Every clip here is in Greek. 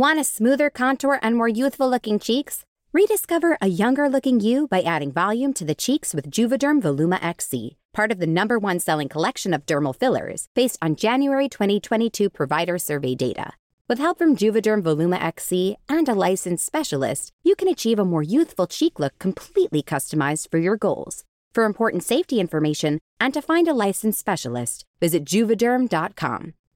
Want a smoother contour and more youthful looking cheeks? Rediscover a younger looking you by adding volume to the cheeks with Juvederm Voluma XC, part of the number one selling collection of dermal fillers based on January 2022 provider survey data. With help from Juvederm Voluma XC and a licensed specialist, you can achieve a more youthful cheek look completely customized for your goals. For important safety information and to find a licensed specialist, visit juvederm.com.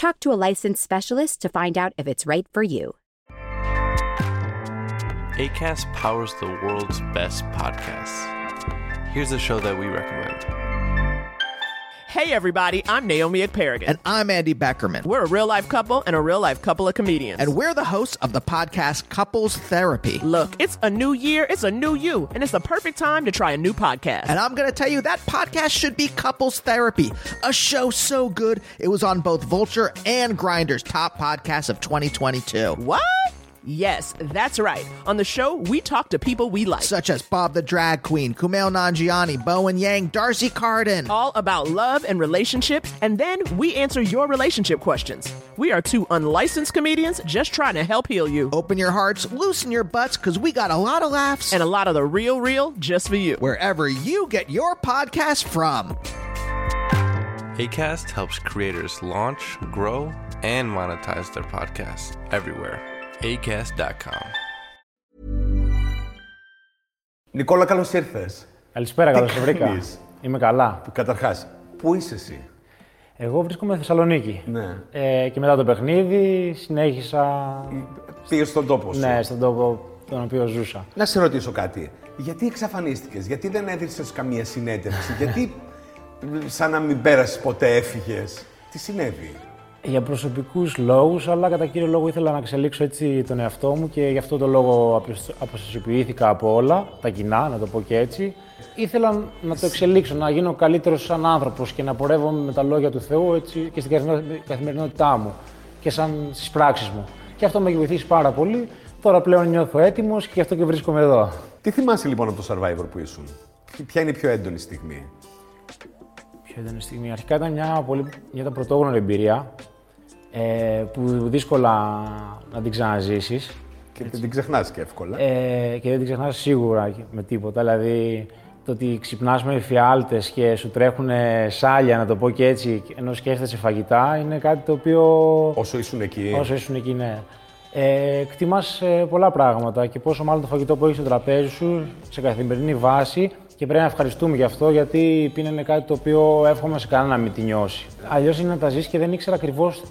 Talk to a licensed specialist to find out if it's right for you. ACAST powers the world's best podcasts. Here's a show that we recommend. Hey everybody, I'm Naomi Ekperigin. And I'm Andy Beckerman. We're a real life couple and a real life couple of comedians. And we're the hosts of the podcast Couples Therapy. Look, it's a new year, it's a new you, and it's the perfect time to try a new podcast. And I'm going to tell you that podcast should be Couples Therapy, a show so good it was on both Vulture and Grinder's top podcasts of 2022. What? Yes, that's right. On the show, we talk to people we like. Such as Bob the Drag Queen, Kumail Nanjiani, Bowen Yang, Darcy Carden. All about love and relationships, and then we answer your relationship questions. We are two unlicensed comedians just trying to help heal you. Open your hearts, loosen your butts, because we got a lot of laughs. And a lot of the real, real just for you. Wherever you get your podcast from. ACAST helps creators launch, grow, and monetize their podcasts everywhere. ACAST.com. Νικόλα, καλώς ήρθες. Καλησπέρα, Τι καλώς σε βρήκα. κάνεις; Είμαι καλά. Καταρχάς, πού είσαι εσύ, Εγώ βρίσκομαι στη Θεσσαλονίκη. Ναι. Ε, και μετά το παιχνίδι συνέχισα Πήγες στον τόπο σου. ναι, στον τόπο τον οποίο ζούσα. Να σε ρωτήσω κάτι. Γιατί εξαφανίστηκες, Γιατί δεν έδειξες καμία συνέντευξη, Γιατί σαν να μην πέρασες ποτέ έφυγες; Τι συνέβη; Για προσωπικούς λόγους, αλλά κατά κύριο λόγο ήθελα να εξελίξω έτσι τον εαυτό μου και γι' αυτό το λόγο αποσ- αποστασιοποιήθηκα από όλα, τα κοινά, να το πω και έτσι. Ήθελα να το εξελίξω, να γίνω καλύτερος σαν άνθρωπος και να πορεύομαι με τα λόγια του Θεού έτσι, και στην καθημερινό- καθημερινότητά μου και σαν στις πράξεις μου. Και αυτό με έχει βοηθήσει πάρα πολύ. Τώρα πλέον νιώθω έτοιμος και γι' αυτό και βρίσκομαι εδώ. Τι θυμάσαι λοιπόν από το survivor που ήσουν, Ποια είναι η πιο έντονη στιγμή; Ποια ήταν η στιγμή. Αρχικά ήταν μια, πολύ, μια ήταν πρωτόγνωρη εμπειρία ε, που δύσκολα να την ξαναζήσεις Και δεν την ξεχνάς και εύκολα. ε, και δεν την ξεχνάς σίγουρα με τίποτα. Δηλαδή το ότι ξυπνάς με εφιάλτες και σου τρέχουν σάλια, να το πω και έτσι, ενώ σκέφτεσαι φαγητά, είναι κάτι το οποίο Όσο ήσουν εκεί. όσο ήσουν εκεί, ναι. Ε, εκτιμάς ε, πολλά πράγματα και πόσο μάλλον το φαγητό που έχεις στο τραπέζι σου σε καθημερινή βάση και πρέπει να ευχαριστούμε γι' αυτό γιατί η πείνα είναι κάτι το οποίο εύχομαι σε κανένα να μην τη νιώσει. Αλλιώς είναι να τα ζήσει και δεν ήξερα ακριβώς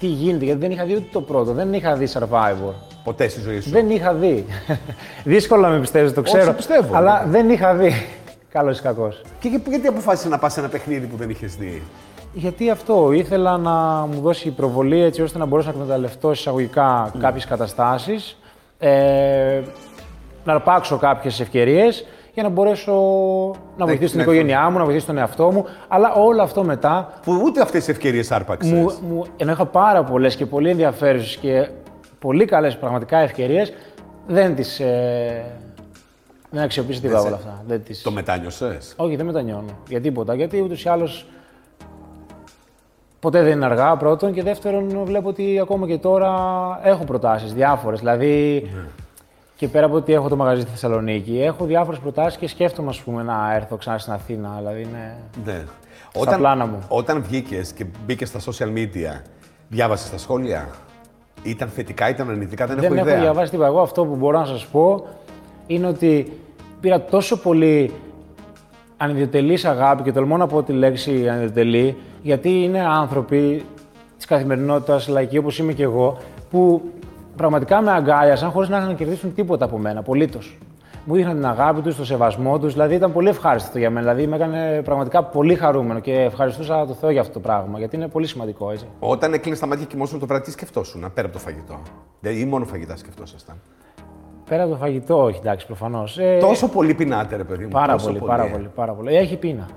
τι γίνεται γιατί δεν είχα δει ούτε το πρώτο, δεν είχα δει survivor. Ποτέ στη ζωή σου. Δεν είχα δει. Δύσκολο να με πιστεύεις, το ξέρω. πιστεύω, Αλλά ναι. δεν είχα δει. Καλός ή κακός. Και και- γιατί αποφάσισε να πας σε ένα παιχνίδι που δεν είχες δει; Γιατί αυτό, ήθελα να μου δώσει προβολή έτσι ώστε να μπορέσω να εκμεταλλευτώ εισαγωγικά Mm. κάποιες καταστάσεις, ε, να αρπάξω κάποιες ευκαιρίες για να μπορέσω να βοηθήσω την ναι, οικογένειά μου, να βοηθήσω τον εαυτό μου, αλλά όλο αυτό μετά Που ούτε αυτές τι ευκαιρίες άρπαξες. μου, μου, ενώ είχα πάρα πολλές και πολύ ενδιαφέρουσες και πολύ καλές πραγματικά ευκαιρίες, δεν τις... Ε, δεν αξιοποίησα τίποτα σε- όλα αυτά. Δεν τις... Το μετάνιωσες; Όχι, δεν μετανιώνω. Για τίποτα. Γιατί ούτως ή άλλως ποτέ δεν είναι αργά πρώτον και δεύτερον βλέπω ότι ακόμα και τώρα έχω προτάσεις διάφορες. Δηλαδή και πέρα από ότι έχω το μαγαζί στη Θεσσαλονίκη, έχω διάφορες προτάσεις και σκέφτομαι ας πούμε, να έρθω ξανά στην Αθήνα. Δηλαδή είναι... Ναι. πλάνα μου. Όταν βγήκες και μπήκες στα social media, διάβασες τα σχόλια; Ήταν θετικά, ήταν αρνητικά, δεν, δεν έχω έχω ιδέα. διαβάσει τίποτα. Εγώ αυτό που μπορώ να σας πω είναι ότι πήρα τόσο πολύ ανιδιοτελής αγάπη και τολμώ να πω τη λέξη ανιδιοτελή, γιατί είναι άνθρωποι της καθημερινότητας, λαϊκοί όπως είμαι και εγώ, που πραγματικά με αγκάλιασαν χωρίς να είχαν να κερδίσουν τίποτα από μένα, απολύτως. Μου δείχναν την αγάπη τους, το σεβασμό τους, δηλαδή ήταν πολύ ευχάριστο για μένα. Δηλαδή με έκανε πραγματικά πολύ χαρούμενο και ευχαριστούσα το Θεό για αυτό το πράγμα, γιατί είναι πολύ σημαντικό, έτσι. Όταν έκλεινε τα μάτια και κοιμόσουν το βράδυ, τι σκεφτόσουν πέρα από το φαγητό; Δηλαδή, ή μόνο φαγητά σκεφτόσασταν; Πέρα από το φαγητό, όχι εντάξει, προφανώς. Ε, Τόσο πολύ πεινάτε, ρε παιδί μου. Πάρα τόσο πολύ, πάρα πολύ, πάρα πολύ. Ε, Έχει πείνα.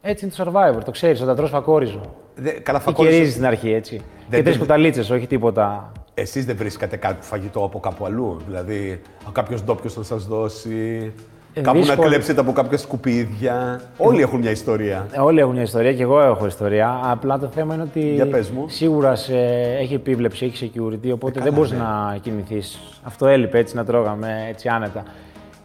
Έτσι είναι το survivor, το ξέρεις, όταν τρως φακόριζο. Δε, καλά, Και φακόριζε- κυρίζει στην αρχή, έτσι. Δεν και τρεις το- κουταλίτσες, όχι τίποτα. Εσείς δεν βρίσκατε κάτι φαγητό από κάπου αλλού. Δηλαδή, κάποιος ντόπιος να σας δώσει. Ε, κάπου δύσκολο. να κλέψετε από κάποια σκουπίδια. Όλοι έχουν μια ιστορία. Ε, Όλοι έχουν μια ιστορία και εγώ έχω ιστορία. Απλά το θέμα είναι ότι Για πες μου. σίγουρα σε έχει επίβλεψη, έχει security, οπότε δεν μπορείς να κινηθείς. Αυτό έλειπε έτσι να τρώγαμε έτσι άνετα.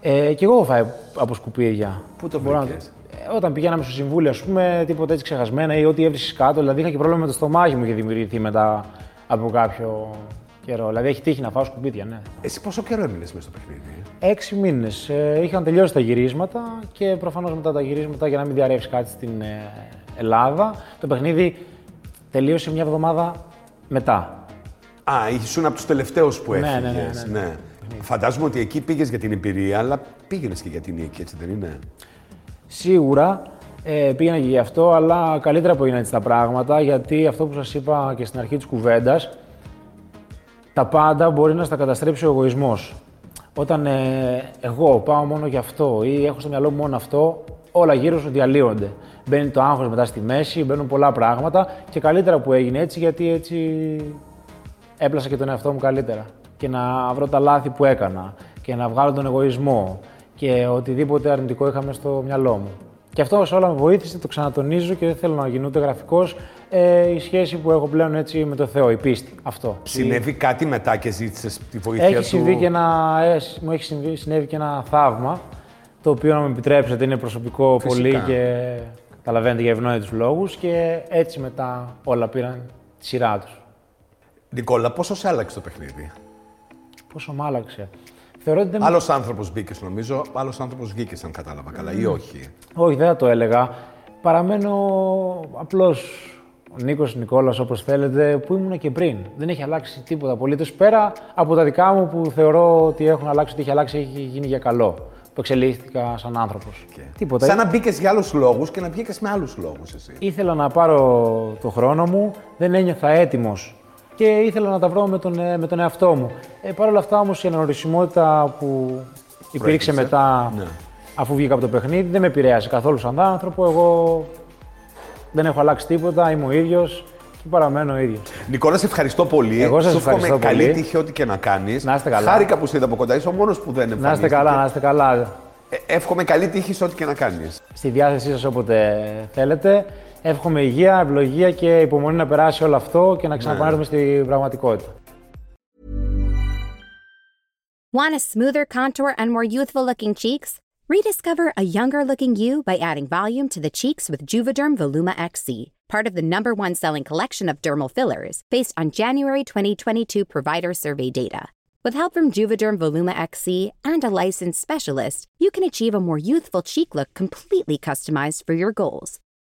Ε, και εγώ έχω φάει από σκουπίδια. Πού το Μπορώ να- βρήκες; Ε, όταν πηγαίναμε στο συμβούλιο, ας πούμε, τίποτα έτσι ξεχασμένα ή ό,τι έβρισκες κάτω. Δηλαδή είχα και πρόβλημα με το στομάχι μου είχε δημιουργηθεί μετά από κάποιο καιρό. Δηλαδή έχει τύχει να φάω σκουπίδια, ναι. Εσύ πόσο καιρό έμεινες μέσα στο παιχνίδι; Έξι μήνες. Ε, είχαν τελειώσει τα γυρίσματα και προφανώς μετά τα γυρίσματα για να μην διαρρεύσει κάτι στην ε, Ελλάδα. Το παιχνίδι τελείωσε μια εβδομάδα μετά. Α, ήσουν από τους τελευταίους που Ναι, έφυγες. ναι, ναι, ναι. Φαντάζομαι ότι εκεί πήγες για την εμπειρία, αλλά πήγαινες και για την νίκη, έτσι δεν είναι; Σίγουρα ε, πήγαινα και γι' αυτό, αλλά καλύτερα που έγιναν έτσι τα πράγματα, γιατί αυτό που σας είπα και στην αρχή της κουβέντας, τα πάντα μπορεί να στα καταστρέψει ο εγωισμός. Όταν ε, εγώ πάω μόνο για αυτό ή έχω στο μυαλό μου μόνο αυτό, όλα γύρω σου διαλύονται. Μπαίνει το άγχος μετά στη μέση, μπαίνουν πολλά πράγματα και καλύτερα που έγινε έτσι, γιατί έτσι έπλασα και τον εαυτό μου καλύτερα. Και να βρω τα λάθη που έκανα και να βγάλω τον εγωισμό και οτιδήποτε αρνητικό είχαμε στο μυαλό μου. Και αυτό σε όλα με βοήθησε, το ξανατονίζω και δεν θέλω να γίνω ούτε γραφικός, ε, η σχέση που έχω πλέον έτσι με το Θεό, η πίστη. Αυτό. Συνέβη κάτι μετά και ζήτησες τη βοήθεια Έχει του; συμβεί και ένα, ε, μου έχει συμβεί, συνέβη και ένα θαύμα, το οποίο να μου επιτρέψετε είναι προσωπικό Φυσικά. πολύ και καταλαβαίνετε για ευνόητους λόγους και έτσι μετά όλα πήραν τη σειρά τους. Νικόλα, πόσο σε άλλαξε το παιχνίδι; Πόσο μ' άλλαξε; Θεωρώ ότι δεν Άλλος άνθρωπος μπήκες, νομίζω. Άλλος άνθρωπος βγήκες, αν κατάλαβα καλά, ή όχι. Όχι, δεν θα το έλεγα. Παραμένω απλώς ο Νίκος Νικόλας, όπως θέλετε, που ήμουν και πριν. Δεν έχει αλλάξει τίποτα απολύτως, πέρα από τα δικά μου που θεωρώ ότι έχουν αλλάξει, ότι έχει αλλάξει, έχει γίνει για καλό. Που εξελίχθηκα σαν άνθρωπος. Τίποτα. Σαν να μπήκες για άλλους λόγους και να βγήκες με άλλους λόγους εσύ. Ήθελα να πάρω το χρόνο μου, δεν ένιωθα έτοιμος και ήθελα να τα βρω με τον, ε, με τον εαυτό μου. Ε, Παρ' όλα αυτά όμως η αναγνωρισιμότητα που υπήρξε Προέκυψε. μετά Ναι. αφού βγήκα από το παιχνίδι δεν με επηρέασε καθόλου σαν άνθρωπο. Εγώ δεν έχω αλλάξει τίποτα, είμαι ο ίδιος και παραμένω ο ίδιος. Νικόλα, σε ευχαριστώ πολύ. Εγώ σας Σου εύχομαι ευχαριστώ καλή πολύ. τύχη ό,τι και να κάνεις. Να είστε καλά. Χάρηκα που σε είδα από κοντά. Είσαι ο μόνος που δεν εμφανίστηκε. Να είστε καλά, να είστε καλά. Ε, εύχομαι καλή τύχη σε ό,τι και να κάνεις. Στη διάθεσή σας όποτε θέλετε. Εύχομαι υγεία, ευλογία και υπομονή να περάσει όλο αυτό και να ξαναπανέλθουμε στην πραγματικότητα. Want a smoother contour and more youthful looking cheeks? Rediscover a younger looking you by adding volume to the cheeks with Juvederm Voluma XC, part of the number one selling collection of dermal fillers based on January 2022 provider survey data. With help from Juvederm Voluma XC and a licensed specialist, you can achieve a more youthful cheek look completely customized for your goals.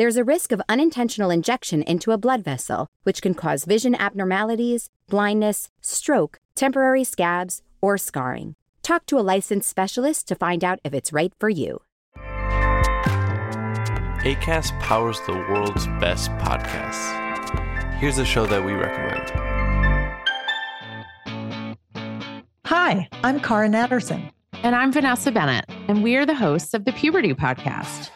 There's a risk of unintentional injection into a blood vessel, which can cause vision abnormalities, blindness, stroke, temporary scabs, or scarring. Talk to a licensed specialist to find out if it's right for you. ACAST powers the world's best podcasts. Here's a show that we recommend. Hi, I'm Karen Anderson. And I'm Vanessa Bennett, and we are the hosts of the Puberty Podcast.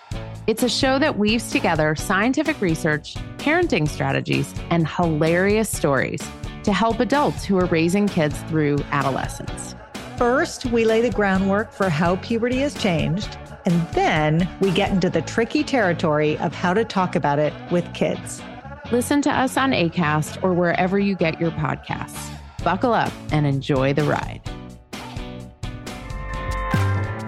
It's a show that weaves together scientific research, parenting strategies, and hilarious stories to help adults who are raising kids through adolescence. First, we lay the groundwork for how puberty has changed, and then we get into the tricky territory of how to talk about it with kids. Listen to us on ACAST or wherever you get your podcasts. Buckle up and enjoy the ride.